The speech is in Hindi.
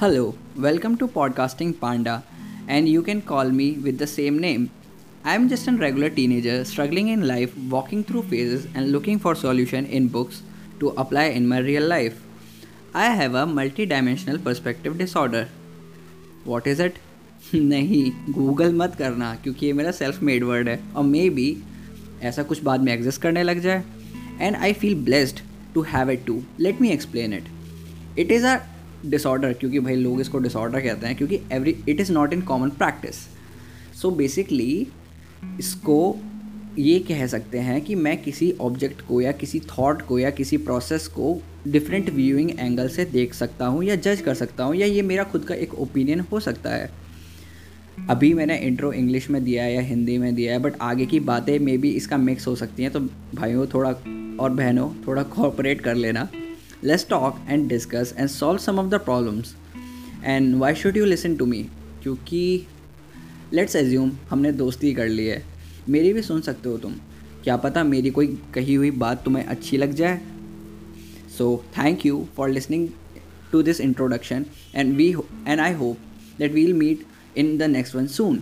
Hello, welcome to Podcasting Panda, and you can call me with the same name. I am just a regular teenager struggling in life, walking through phases and looking for solution in books to apply in my real life. I have a multi-dimensional perspective disorder. What is it? नहीं गूगल मत करना क्योंकि ये मेरा सेल्फ मेड वर्ड है और मे बी ऐसा कुछ बाद में एग्जिस्ट करने लग जाए and I feel blessed to have it to let me explain it it is a disorder क्योंकि भाई लोग इसको डिसऑर्डर कहते हैं, क्योंकि every it is not in common practice so basically इसको ये कह सकते हैं कि मैं किसी ऑब्जेक्ट को या किसी थॉट को या किसी प्रोसेस को डिफरेंट व्यूइंग एंगल से देख सकता हूँ या जज कर सकता हूँ, या ये मेरा खुद का एक ओपिनियन हो सकता है। अभी मैंने इंट्रो इंग्लिश में दिया है या हिंदी में दिया है बट आगे की बातें मे भी इसका मिक्स हो सकती हैं तो भाइयों थोड़ा और बहनों थोड़ा कॉपरेट कर लेना। Let's talk and discuss and solve some of the problems and why should you listen to me क्योंकि लेट्स एज्यूम हमने दोस्ती कर ली है। मेरी भी सुन सकते हो तुम। क्या पता मेरी कोई कही हुई बात तुम्हें अच्छी लग जाए? So thank you for listening to this introduction and we and i hope that we'll meet in the next one soon.